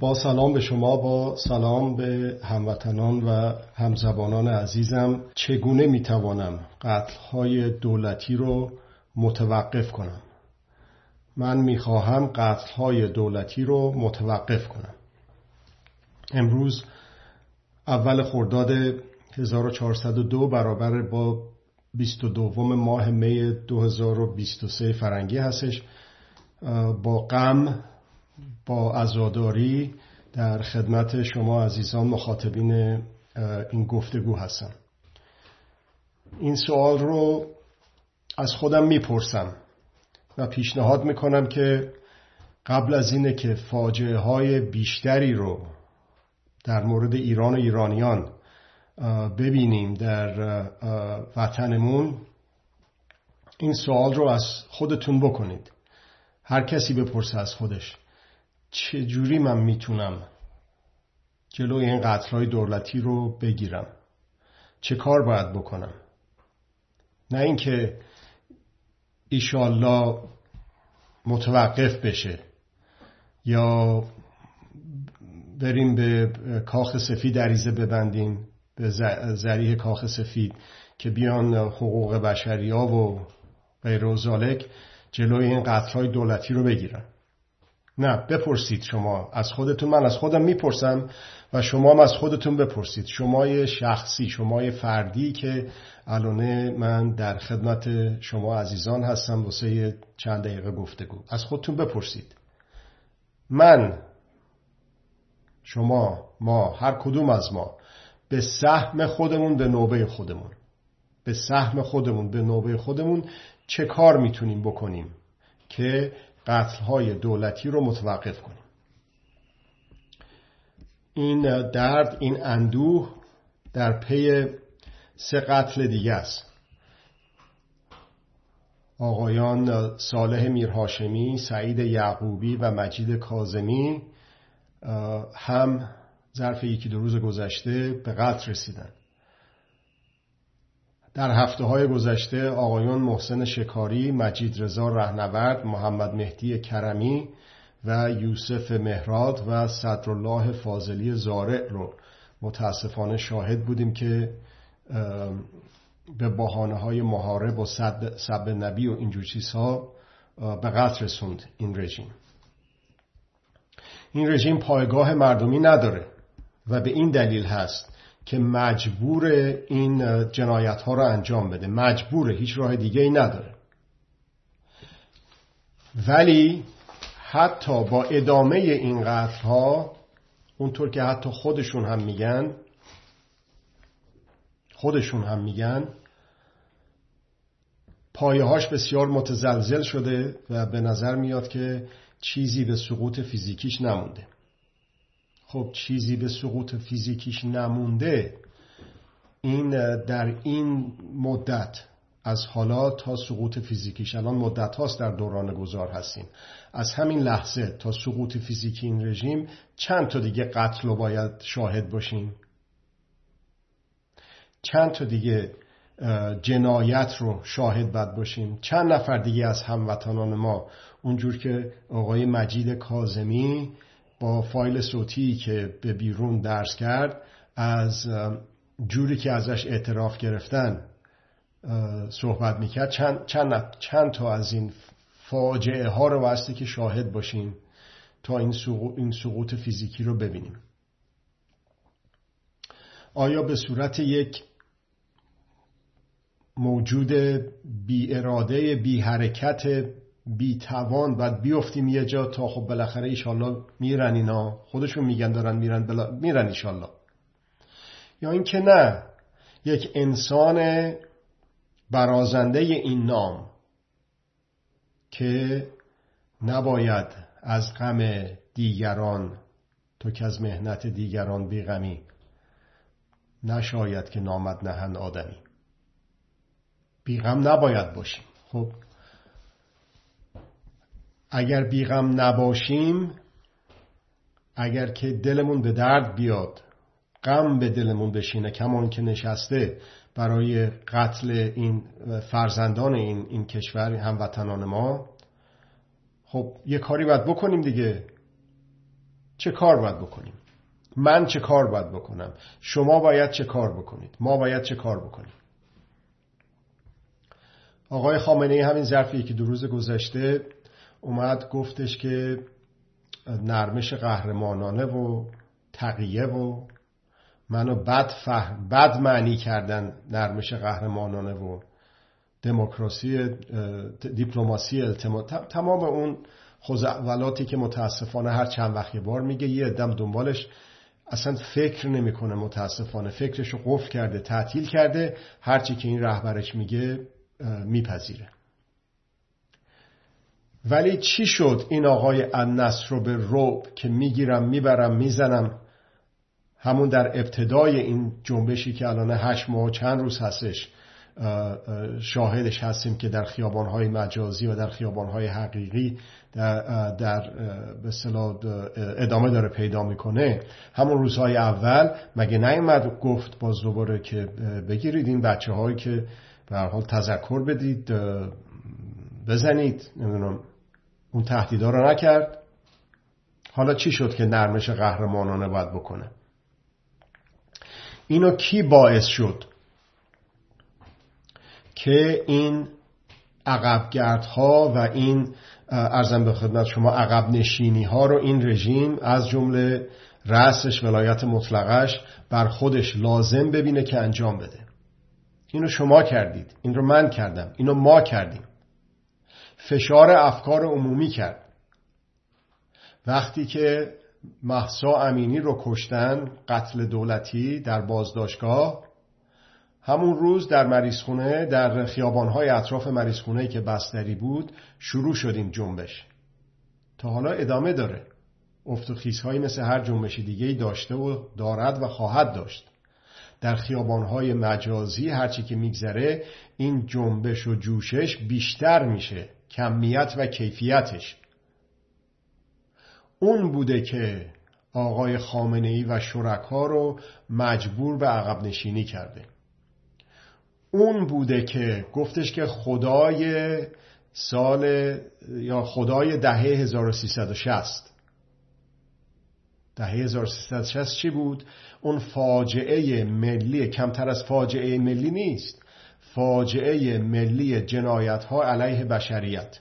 با سلام به شما با سلام به هموطنان و همزبانان عزیزم. چگونه می‌توانم قتلهای دولتی رو متوقف کنم؟ من می‌خواهم قتلهای دولتی رو متوقف کنم. امروز اول خرداد 1402 برابر با 22 ماه می 2023 فرنگی هستش. با غم با ازاداری در خدمت شما عزیزان مخاطبین این گفتگو هستم. این سوال رو از خودم می‌پرسم و پیشنهاد می‌کنم که قبل از اینه که فاجعه های بیشتری رو در مورد ایران و ایرانیان ببینیم در وطنمون این سوال رو از خودتون بکنید. هر کسی بپرسه از خودش. چجوری من می‌تونم جلوی این قتلهای دولتی رو بگیرم؟ چه کار باید بکنم؟ نه اینکه ایشالله متوقف بشه یا بریم به کاخ سفید عریضه ببندیم به ذریح کاخ سفید که بیان حقوق بشری ها و غیر و جلوی این قتلهای دولتی رو بگیرن. نه بپرسید شما. از خودتون من از خودم می‌پرسم و شما هم از خودتون بپرسید. شمای شخصی شمای فردی که الانه من در خدمت شما عزیزان هستم واسه چند دقیقه گفتگو. از خودتون بپرسید. من شما ما هر کدوم از ما به سهم خودمون به نوبه خودمون. به سهم خودمون به نوبه خودمون چه کار می‌تونیم بکنیم که قتلهای دولتی رو متوقف کنیم. این درد این اندوه در پی سه قتل دیگه است. آقایان صالح میرهاشمی، سعید یعقوبی و مجید کازمی هم ظرف یکی دو روز گذشته به قتل رسیدن. در هفته های گذشته آقایان محسن شکاری، مجید رضا رهنورد، محمد مهدی کرمی و یوسف مهراد و صدرالله فاضلی زارع رو متاسفانه شاهد بودیم که به بحانه های محارب و سب نبی و اینجور چیزها به قتل رسوند این رژیم. این رژیم پایگاه مردمی نداره و به این دلیل هست که مجبور این جنایت ها رو انجام بده. مجبور هیچ راه دیگه ای نداره. ولی حتی با ادامه این قتل ها اونطور که حتی خودشون هم میگن خودشون هم میگن پایه هاش بسیار متزلزل شده و به نظر میاد که چیزی به سقوط فیزیکیش نمونده. خب چیزی به سقوط فیزیکیش نمونده این در این مدت از حالا تا سقوط فیزیکیش. الان مدت هاست در دوران گذار هستیم. از همین لحظه تا سقوط فیزیکی این رژیم چند تا دیگه قتل رو باید شاهد باشیم. چند تا دیگه جنایت رو شاهد باید باشیم. چند نفر دیگه از هموطنان ما. اونجور که آقای مجید کازمی با فایل صوتی که به بیرون درس کرد از جوری که ازش اعتراف گرفتن صحبت می‌کرد. چند, چند, چند تا از این فاجعه ها رو واسطه که شاهد باشیم تا این سقوط, این سقوط فیزیکی رو ببینیم. آیا به صورت یک موجود بی اراده بی حرکت بی توان باید بیفتیم یه جا تا خب بالاخره ایشالله میرن اینا. خودشون میگن دارن میرن بلا... میرن ایشالله. یا اینکه نه یک انسان برازنده این نام که نباید از غم دیگران تو که از مهنت دیگران بیغمی نشاید که نامد نهن آدمی. بیغم نباید باشیم. خب اگر بیغم نباشیم اگر که دلمون به درد بیاد غم به دلمون بشینه کمان که نشسته برای قتل این فرزندان این, این کشور هموطنان ما خب یه کاری باید بکنیم دیگه. چه کار باید بکنیم؟ من چه کار باید بکنم؟ شما باید چه کار بکنید؟ ما باید چه کار بکنیم؟ آقای خامنه ای همین ظرفی که دو روز گذشته اومد گفتش که نرمش قهرمانانه و تقیه و منو بد, فهم بد معنی کردن نرمش قهرمانانه و دموکراسی دیپلماسی التماس تمام اون خوزعولاتی که متاسفانه هر چند وقت بار میگه یه ادم دنبالش اصلا فکر نمی‌کنه متاسفانه فکرش رو قفل کرده تعطیل کرده هرچی که این رهبرش میگه میپذیره. ولی چی شد این آقای النصر رو به روب که می‌گیرم می‌برم می‌زنم؟ همون در ابتدای این جنبشی که الان هشت ماه چند روز هستش شاهدش هستیم که در خیابانهای مجازی و در خیابانهای حقیقی در, در به ادامه داره پیدا می‌کنه. همون روزهای اول مگه نیومد گفت باز دوباره که بگیرید این بچه هایی که به حال تذکر بدید بزنید نمی‌دونم. اون تهدیدا رو نکرد. حالا چی شد که نرمش قهرمانانه باید بکنه؟ اینو کی باعث شد که این عقبگردها و این ارزم به خدمت شما عقب نشینی ها رو این رژیم از جمله رأسش ولایت مطلقش بر خودش لازم ببینه که انجام بده؟ اینو شما کردید. این رو من کردم. اینو ما کردیم. فشار افکار عمومی کرد. وقتی که محسا امینی رو کشتن قتل دولتی در بازداشتگاه همون روز در مریضخونه در خیابانهای اطراف مریضخونه که بستری بود شروع شدیم جنبش. تا حالا ادامه داره. افت و خیزهایی مثل هر جنبش دیگه داشته و دارد و خواهد داشت. در خیابانهای مجازی هرچی که میگذره این جنبش و جوشش بیشتر میشه. کمیت و کیفیتش. اون بوده که آقای خامنه ای و شرکا رو مجبور به عقب نشینی کرده. اون بوده که گفتش که خدای سال یا خدای دهه 1360 دهه 1360 چی بود؟ اون فاجعه ملی کمتر از فاجعه ملی نیست. فاجعه ملی جنایت ها علیه بشریت.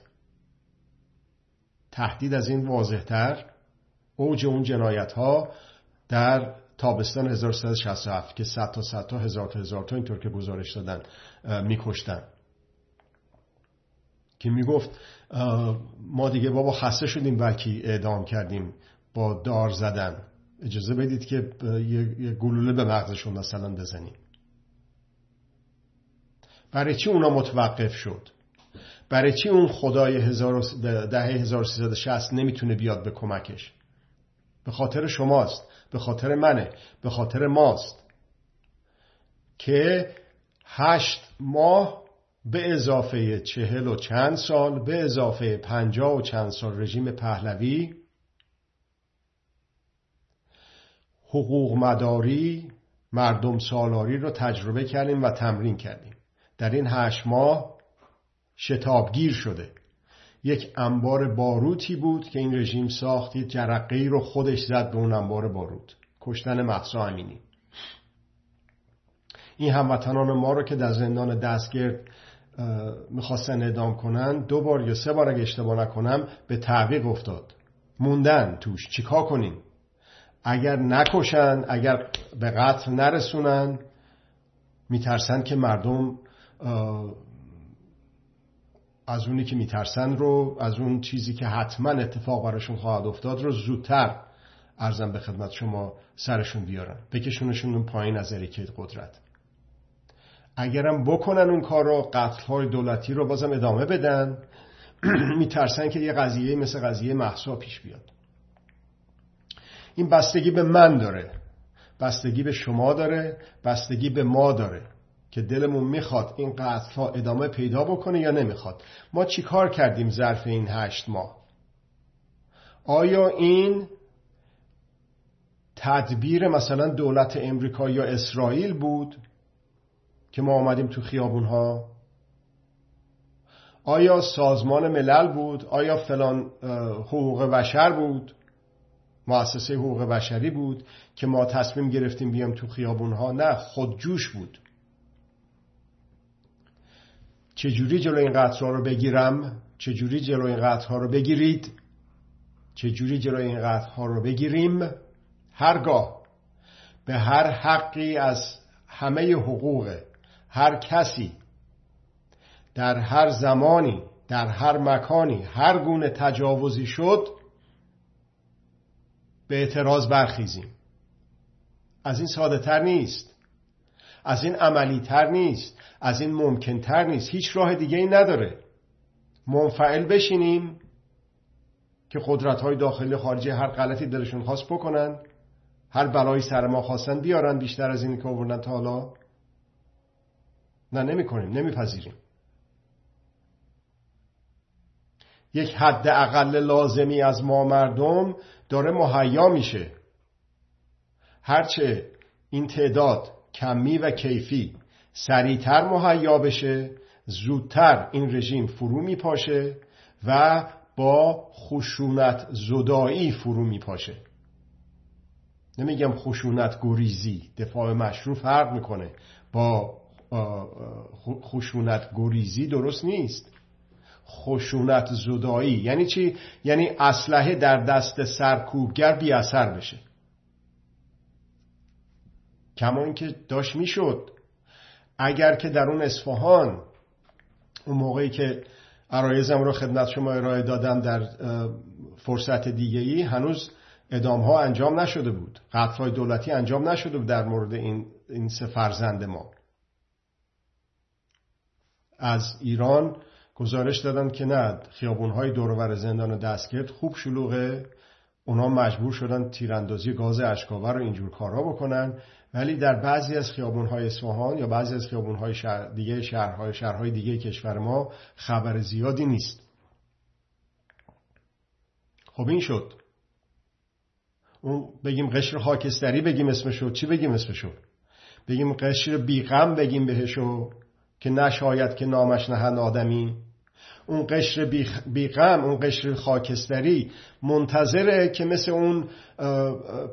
تهدید از این واضحتر اوج اون جنایت ها در تابستان 1367 که 100 تا 100 تا هزار تا هزار تا اینطور که گزارش دادن میکشتن. که می‌گفت ما دیگه بابا خسته شدیم بلکی اعدام کردیم با دار زدن. اجازه بدید که یه گلوله به مغزشون مثلا بزنیم. برای چی اونا متوقف شد؟ برای چی اون خدای دهه 1360 نمی‌تونه بیاد به کمکش؟ به خاطر شماست به خاطر منه به خاطر ماست. که هشت ماه به اضافه چهل و چند سال به اضافه پنجاه و چند سال رژیم پهلوی حقوق مداری مردم سالاری رو تجربه کردیم و تمرین کردیم. در این هشت ماه شتابگیر شده. یک انبار باروتی بود که این رژیم ساخت یک جرقه رو خودش زد به اون انبار باروت. کشتن محسا امینی. این هموطنان ما رو که در زندان دستگرد می‌خواستن اعدام کنن دو بار یا سه بار اگه اشتباه نکنم به تعویق افتاد. موندن توش. چیکار کنیم؟ اگر نکشن اگر به قتل نرسونن میترسن که مردم از اونی که میترسن رو از اون چیزی که حتما اتفاق براشون خواهد افتاد رو زودتر ارزم به خدمت شما سرشون بیارن. بکشونشون اون پایین از اریکه قدرت. اگرم بکنن اون کار رو قتل های دولتی رو بازم ادامه بدن میترسن که یه قضیه مثل قضیه محسا پیش بیاد. این بستگی به من داره. بستگی به شما داره. بستگی به ما داره. که دلمون می‌خواد این قتل ها ادامه پیدا بکنه یا نمی‌خواد. ما چیکار کردیم ظرف این هشت ماه؟ آیا این تدبیر مثلا دولت امریکا یا اسرائیل بود که ما آمدیم تو خیابون ها آیا سازمان ملل بود؟ آیا فلان حقوق بشر بود؟ مؤسسه حقوق بشری بود که ما تصمیم گرفتیم بیام تو خیابون ها نه خودجوش بود. چجوری جلو این قطرها رو بگیرم؟ چجوری جلو این قطرها رو بگیرید؟ چجوری جلو این قطرها رو بگیریم؟ هرگاه. به هر حقی از همه حقوق هر کسی در هر زمانی در هر مکانی هر گونه تجاوزی شد به اعتراض برخیزیم. از این ساده تر نیست. از این عملی تر نیست از این ممکن تر نیست. هیچ راه دیگه ای نداره. منفعل بشینیم که قدرت های داخلی خارجی هر غلطی دلشون خواست بکنن هر بلایی سر ما خواستن بیارن بیشتر از اینی که آوردن تا حالا. نه نمی کنیم نمیپذیریم. یک حد اقل لازمی از ما مردم داره مهیا میشه. هرچه این تعداد کمی و کیفی. سریعتر مهیا بشه زودتر این رژیم فرو میپاشه و با خشونت زدایی فرو میپاشه. نمیگم خشونت گریزی دفاع مشروع فرق می‌کنه. با خشونت گریزی درست نیست. خشونت زدایی یعنی چی؟ یعنی اسلحه در دست سرکوبگر بی اثر بشه. کما اینکه داشت می‌شد. اگر که در اون اصفهان اون موقعی که عرایزم رو خدمت شما ارائه دادم در فرصت دیگه ای هنوز ادام ها انجام نشده بود. قطعای دولتی انجام نشده بود در مورد این, این سه فرزند ما. از ایران گزارش دادن که نه خیابون های دورور زندان دستگرد خوب شلوغه. اونا مجبور شدن تیراندازی گاز اشکاور رو اینجور کارها بکنن. ولی در بعضی از خیابون های اصفهان یا بعضی از خیابون های شهر دیگه شهرهای شهرهای دیگه کشور ما خبر زیادی نیست. خب این شد. اون بگیم قشر خاکستری بگیم اسمشو چی بگیم اسمشو بگیم قشر بیغم بگیم بهشو که نشاید که نامش نهن آدمی. اون قشر بیغم اون قشر خاکستری منتظره که مثل اون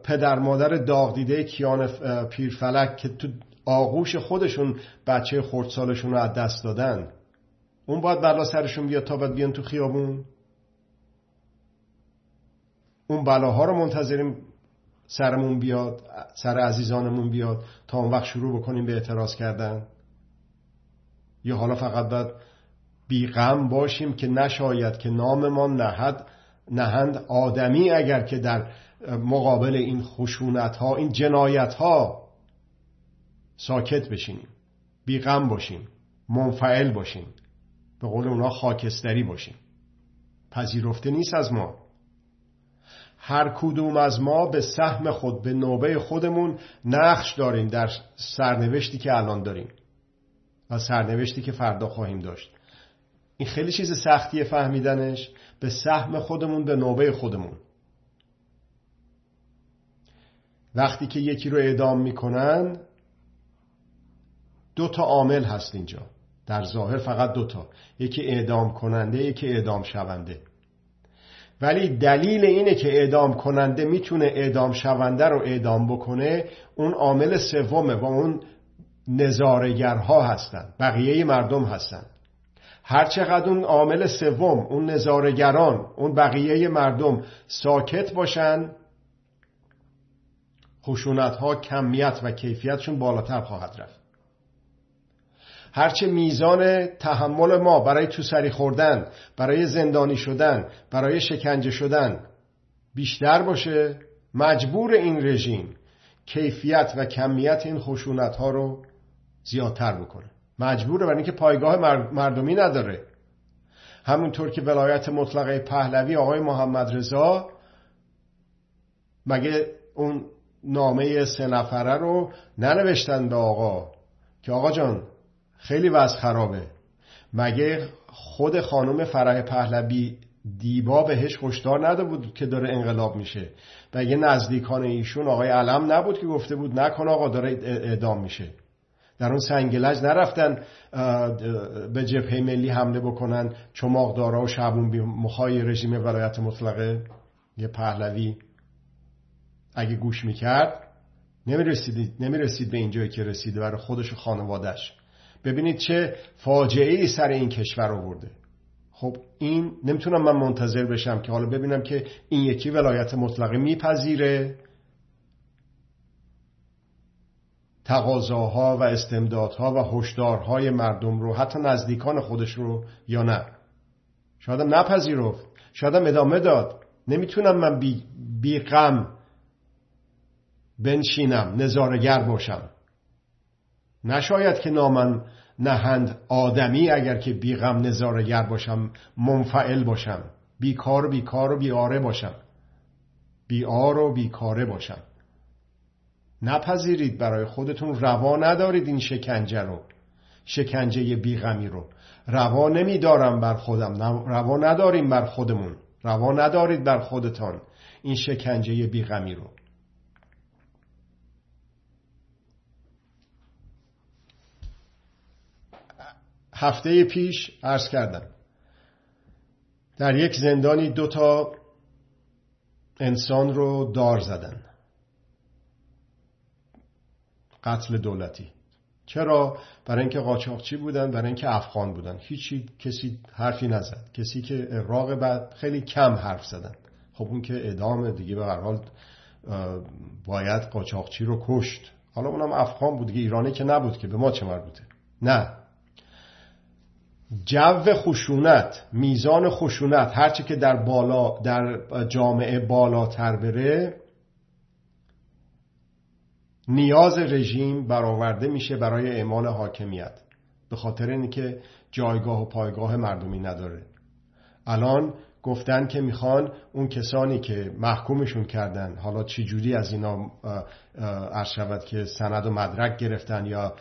پدر مادر داغ دیده کیان پیرفلک که تو آغوش خودشون بچه خردسالشون رو از دست دادن. اون باید بلا سرشون بیاد تا باید بیان تو خیابون. اون بلاها رو منتظریم سرمون بیاد سر عزیزانمون بیاد تا اون وقت شروع بکنیم به اعتراض کردن. یا حالا فقط باید بیغم باشیم که نشاید که ناممان نهد نهند آدمی اگر که در مقابل این خشونت ها این جنایت ها ساکت بشینیم. بیغم باشیم منفعل باشیم به قول اونا خاکستری باشیم. پذیرفته نیست از ما. هر کدوم از ما به سهم خود به نوبه خودمون نقش داریم در سرنوشتی که الان داریم و سرنوشتی که فردا خواهیم داشت. این خیلی چیز سختیه فهمیدنش. به سهم خودمون به نوبه خودمون. وقتی که یکی رو اعدام می‌کنن دو تا عامل هست اینجا. در ظاهر فقط دو تا. یکی اعدام کننده یکی اعدام شونده. ولی دلیل اینه که اعدام کننده می‌تونه اعدام شونده رو اعدام بکنه اون عامل سومه و اون نظارگرها هستند بقیه مردم هستند هرچقدر اون عامل سوم اون نظارگران اون بقیه مردم ساکت باشن خشونت ها کمیت و کیفیتشون بالاتر خواهد رفت. هرچه میزان تحمل ما برای تو سری خوردن برای زندانی شدن برای شکنجه شدن بیشتر باشه مجبور این رژیم کیفیت و کمیت این خشونت ها رو زیادتر بکنه. مجبوره برای اینکه پایگاه مردمی نداره. همونطور که ولایت مطلقه پهلوی آقای محمد رضا مگه اون نامه سه نفره رو ننوشتن به آقا؟ که آقا جان خیلی وضع خرابه. مگه خود خانم فرح پهلوی دیبا بهش هشدار نده بود که داره انقلاب میشه؟ و یه نزدیکان ایشون آقای علم نبود که گفته بود نکن آقا داره اعدام میشه؟ در اون سنگلج نرفتن به جبهه ملی حمله بکنن. چماقدارا و شعبون مخای رژیم ولایت مطلقه. یه پهلوی اگه گوش می‌کرد نمی رسید, نمی رسید به اینجایی که رسیده برای خودش و خانوادش ببینید چه فاجعه ای سر این کشور آورده. خب این نمی‌تونم من منتظر بشم که حالا ببینم که این یکی ولایت مطلقه میپذیره. تقاضاها و استمدادها و هشدارهای مردم رو حتی نزدیکان خودش رو یا نه. شایدم نپذیرفت. شایدم ادامه داد. نمی‌تونم من بی, بی غم بنشینم نظارگر باشم. نشاید که نامن نهند آدمی اگر که بیغم نظارگر باشم منفعل باشم. بیکار بیکار و بیاره باشم. بیار و بیکاره باشم. نپذیرید برای خودتون روا ندارید این شکنجه رو شکنجه بیغمی رو. روا نمیدارم بر خودم روا نداریم بر خودمون. روا ندارید بر خودتان این شکنجه بیغمی رو. هفته پیش عرض کردم در یک زندانی دو تا انسان رو دار زدن. قتل دولتی. چرا؟ برای اینکه قاچاقچی بودن برای اینکه افغان بودن. هیچی کسی حرفی نزد. کسی که اقراق بعد خیلی کم حرف زدن. خب اون که ادامه دیگه به هر حال باید قاچاقچی رو کشت. حالا اونم افغان بود دیگه ایرانی که نبود که. به ما چه مربوطه؟ نه. جو خشونت میزان خشونت هرچی که در بالا در جامعه بالاتر بره نیاز رژیم برآورده میشه برای اعمال حاکمیت به خاطر اینکه جایگاه و پایگاه مردمی نداره. الان گفتن که می‌خوان اون کسانی که محکومشون کردن حالا چی جوری از اینا عرض که سند و مدرک گرفتن یا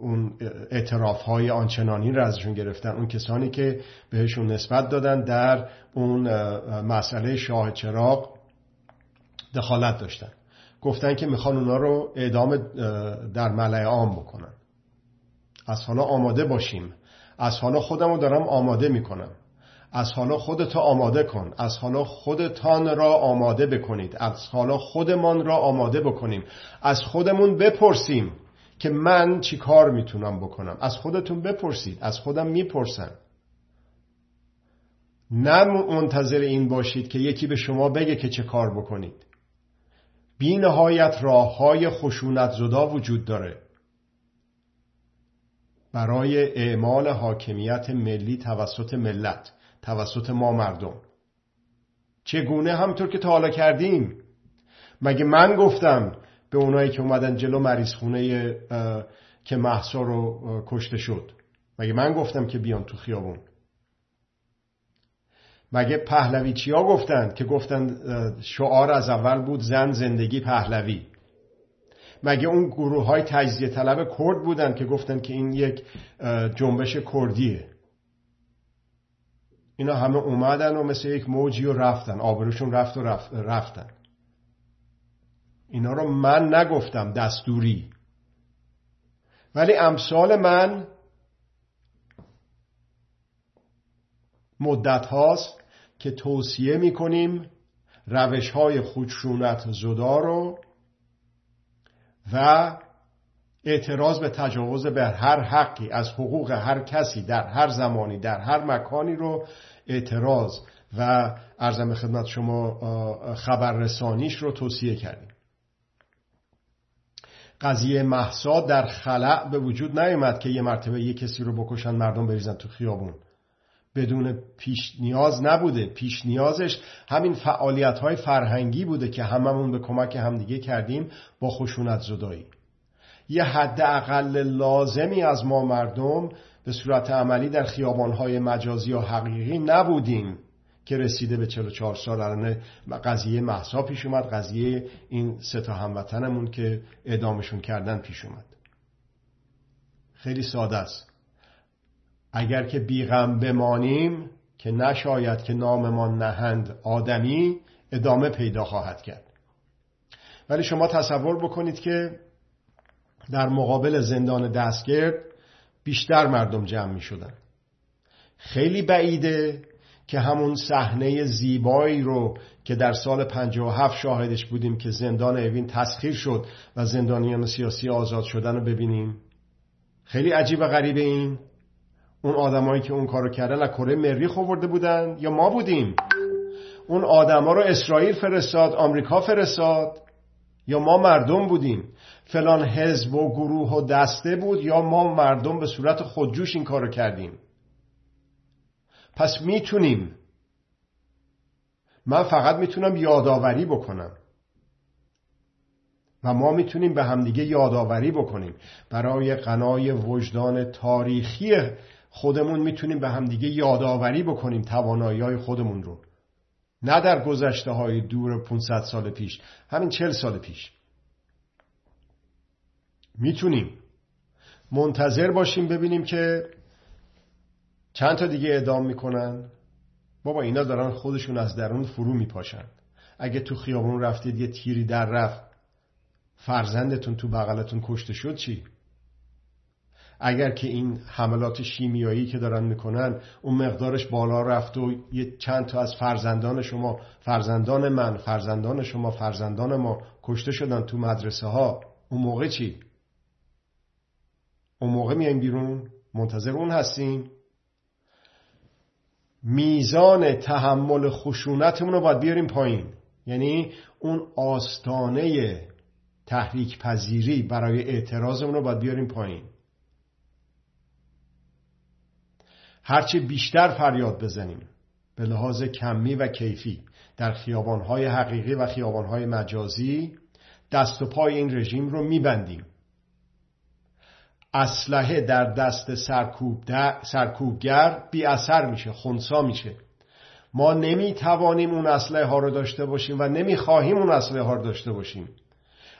اون اعتراف های آنچنانی را ازشون گرفتن اون کسانی که بهشون نسبت دادن در اون مسئله شاه چراغ دخالت داشتن. گفتن که می‌خوان اونا رو اعدام در ملعه عام بکنن. از حالا آماده باشیم. از حالا خودم رو دارم آماده می‌کنم. از حالا خودت آماده کن. از حالا خودتان را آماده بکنید. از حالا خودمان را آماده بکنیم. از خودمون بپرسیم که من چی کار می‌تونم بکنم. از خودتون بپرسید. از خودم می‌پرسن نه منتظر این باشید که یکی به شما بگه که چه کار بکنید. بی نهایت راه های خشونت زدا وجود داره. برای اعمال حاکمیت ملی توسط ملت توسط ما مردم. چگونه همطور که تا کردیم؟ مگه من گفتم به اونایی که اومدن جلو مریض خونه که محسا رو کشته شد؟ مگه من گفتم که بیان تو خیابون؟ مگه پهلوی ها گفتند؟ که گفتند شعار از اول بود زن زندگی پهلوی. مگه اون گروه های تجزیه طلب کرد بودند که گفتند که این یک جنبش کردیه؟ اینا همه اومدن و مثل یک موجی و رفتن آبروشون رفت و رفتن. اینا رو من نگفتم دستوری. ولی امثال من مدت هاست که توصیه می‌کنیم روش های خودشونت زدا رو و اعتراض به تجاوز به هر حقی از حقوق هر کسی در هر زمانی در هر مکانی رو اعتراض و ارزم خدمت شما خبررسانیش رو توصیه کردیم. قضیه محسا در خلع به وجود نیومد که یه مرتبه یه کسی رو بکشن مردم بریزن تو خیابون. بدون پیش نیاز نبوده. پیش نیازش همین فعالیت های فرهنگی بوده که هممون به کمک همدیگه کردیم با خشونت زدایی. یه حد اقل لازمی از ما مردم به صورت عملی در خیابانهای مجازی و حقیقی نبودیم که رسیده به 44 سال. الان قضیه محسا پیش اومد قضیه این سه تا هموطنمون که اعدامشون کردن پیش اومد. خیلی ساده است. اگر که بیغم بمانیم که نشاید که ناممان نهند آدمی ادامه پیدا خواهد کرد. ولی شما تصور بکنید که در مقابل زندان دستگرد بیشتر مردم جمع می شدن خیلی بعیده که همون صحنه زیبایی رو که در سال 57 شاهدش بودیم که زندان اوین تسخیر شد و زندانیان سیاسی آزاد شدن رو ببینیم. خیلی عجیب و غریبه این. اون آدمایی که اون کارو کردن از کره مریخ آورده بودن یا ما بودیم؟ اون آدما رو اسرائیل فرستاد آمریکا فرستاد یا ما مردم بودیم؟ فلان حزب و گروه و دسته بود یا ما مردم به صورت خودجوش این کارو کردیم؟ پس می‌تونیم. من فقط می‌تونم یادآوری بکنم. و ما می‌تونیم به همدیگه یادآوری بکنیم. برای قنای وجدان تاریخی خودمون می‌تونیم به همدیگه یادآوری بکنیم توانایی های خودمون رو. نه در گذشته های دور 500 سال پیش همین 40 سال پیش. می‌تونیم. منتظر باشیم ببینیم که چند تا دیگه اعدام می‌کنن. بابا اینا دارن خودشون از درون فرو میپاشن. اگه تو خیابون رفتید یه تیری در رفت فرزندتون تو بغلتون کشته شد چی؟ اگر که این حملات شیمیایی که دارن می‌کنن اون مقدارش بالا رفت و یه چند تا از فرزندان شما فرزندان من فرزندان شما فرزندان ما کشته شدن تو مدرسه ها اون موقع چی؟ اون موقع میایم بیرون؟ منتظر اون هستیم میزان تحمل خشونتمون رو باید بیاریم پایین. یعنی اون آستانه تحریک پذیری برای اعتراضمون رو باید بیاریم پایین. هرچه بیشتر فریاد بزنیم. به لحاظ کمی و کیفی. در خیابانهای حقیقی و خیابانهای مجازی دست و پای این رژیم رو میبندیم. اسلحه در دست سرکوب سرکوبگر بی اثر میشه خونسا میشه. ما نمی‌توانیم اون اسلحه ها رو داشته باشیم و نمی‌خواهیم اون اسلحه ها رو داشته باشیم.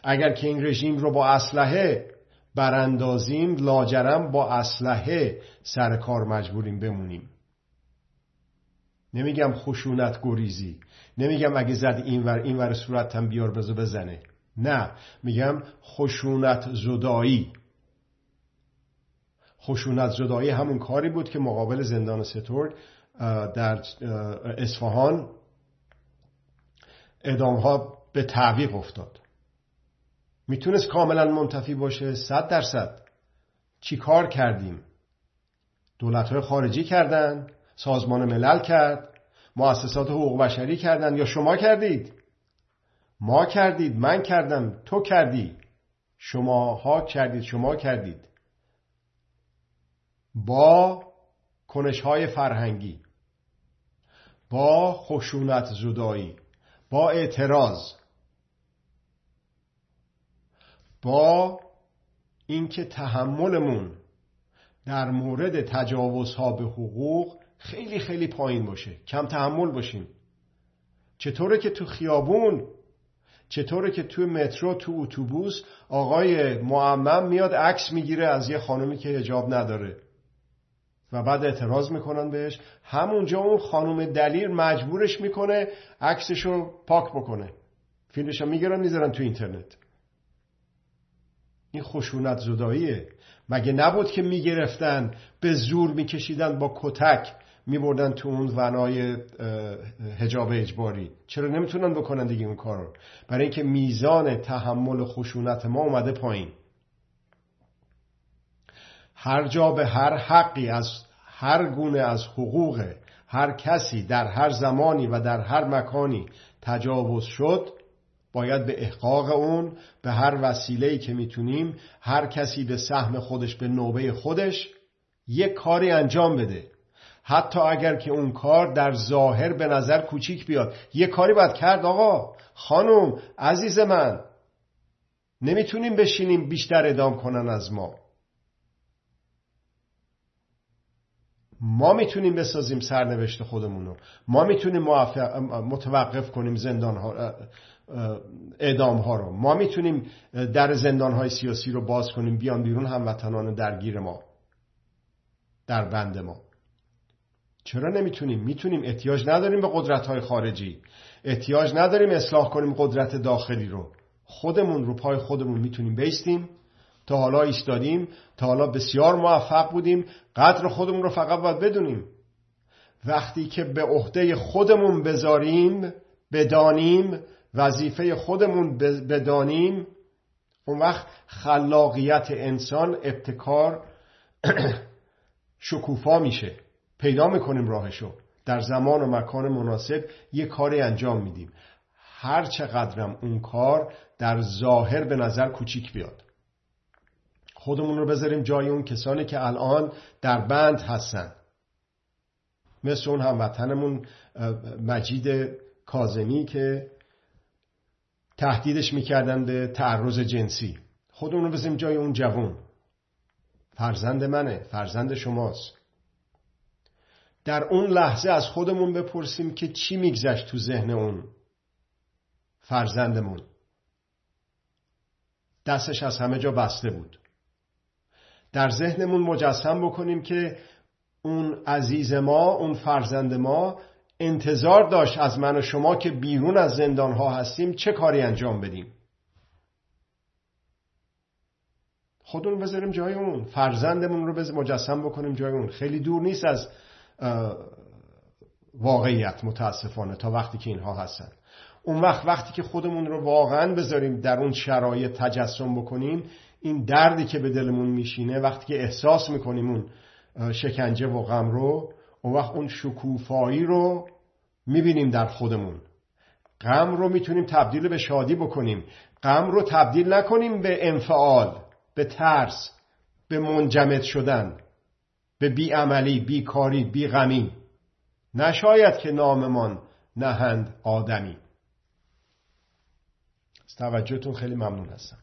اگر که این رژیم رو با اسلحه براندازیم لاجرم با اسلحه سر کار مجبوریم بمونیم. نمیگم خشونت گریزی. نمیگم اگه زد اینور اینور صورتم بیار بزو بزنه. نه میگم خشونت زدایی خشونت زدایی همون کاری بود که مقابل زندان ستور در اصفهان ادامها به تعویق افتاد. می‌تونست کاملا منتفی باشه صد درصد. چی کار کردیم؟ دولت های خارجی کردن سازمان ملل کرد مؤسسات حقوق بشری کردن. یا شما کردید؟ ما کردید من کردم تو کردی. شما ها کردید شما کردید. با کنش های فرهنگی با خشونت زدایی با اعتراض. با اینکه تحملمون در مورد تجاوزها به حقوق خیلی خیلی پایین باشه کم تحمل باشیم. چطوره که تو خیابون چطوره که تو مترو تو اتوبوس آقای معمم میاد عکس می‌گیره از یه خانمی که هجاب نداره و بعد اعتراض می‌کنن بهش. همونجا اون خانم دلیر مجبورش می‌کنه عکسشو پاک بکنه. فیلمش می‌گیرن می‌ذارن تو اینترنت. این خشونت زداییه. مگه نبود که می‌گرفتن به زور میکشیدن با کتک میبردن تو اون ونای هجاب اجباری؟ چرا نمی‌تونن بکنن دیگه اون کار رو برای اینکه میزان تحمل خشونت ما اومده پایین. هر جا به هر حقی از هر گونه از حقوق هر کسی در هر زمانی و در هر مکانی تجاوز شد باید به احقاق اون به هر وسیله‌ای که می‌تونیم هر کسی به سهم خودش به نوبه خودش یک کاری انجام بده. حتی اگر که اون کار در ظاهر به نظر کوچیک بیاد یه کاری باید کرد آقا. خانم عزیز من نمی‌تونیم بشینیم بیشتر ادام کنن از ما. ما می‌تونیم بسازیم سرنوشت خودمون رو. ما می‌تونیم متوقف کنیم زندان ها اعدام ها رو. ما می‌تونیم در زندان های سیاسی رو باز کنیم بیان بیرون هموطنان درگیر ما در بند ما. چرا نمی‌تونیم؟ می‌تونیم احتیاج نداریم به قدرت های خارجی. احتیاج نداریم اصلاح کنیم قدرت داخلی رو. خودمون رو پای خودمون می‌تونیم بیستیم. تا حالا ایستادیم. تا حالا بسیار موفق بودیم. قدر خودمون رو فقط باید بدونیم. وقتی که به عهده خودمون بذاریم بدانیم وظیفه خودمون بدانیم اون وقت خلاقیت انسان ابتکار شکوفا میشه. پیدا می‌کنیم راهشو. در زمان و مکان مناسب یه کاری انجام میدیم. هر چقدرم اون کار در ظاهر به نظر کوچیک بیاد. خودمون رو بذاریم جای اون کسانی که الان در بند هستن. مثل اون هموطنمون مجید کازمی که تهدیدش می‌کردن به تعرض جنسی. خودمون رو بذاریم جای اون جوون. فرزند منه فرزند شماست. در اون لحظه از خودمون بپرسیم که چی میگذشت تو ذهن اون فرزندمون. دستش از همه جا بسته بود. در ذهنمون مجسم بکنیم که اون عزیز ما اون فرزند ما انتظار داشت از من و شما که بیرون از زندان ها هستیم چه کاری انجام بدیم. خودمون بذاریم جای اون فرزندمون رو مجسم بکنیم جای اون خیلی دور نیست از واقعیت متاسفانه تا وقتی که اینها هستن. اون وقت وقتی که خودمون رو واقعا بذاریم در اون شرایط تجسم بکنیم این دردی که به دلمون میشینه وقتی که احساس می‌کنیم اون شکنجه و غم رو اون وقت اون شکوفایی رو می‌بینیم در خودمون. غم رو می‌تونیم تبدیل به شادی بکنیم. غم رو تبدیل نکنیم به انفعال به ترس به منجمد شدن به بیعملی بیکاری بیغمی. نشاید که ناممان نهند آدمی. از توجهتون خیلی ممنون هستم.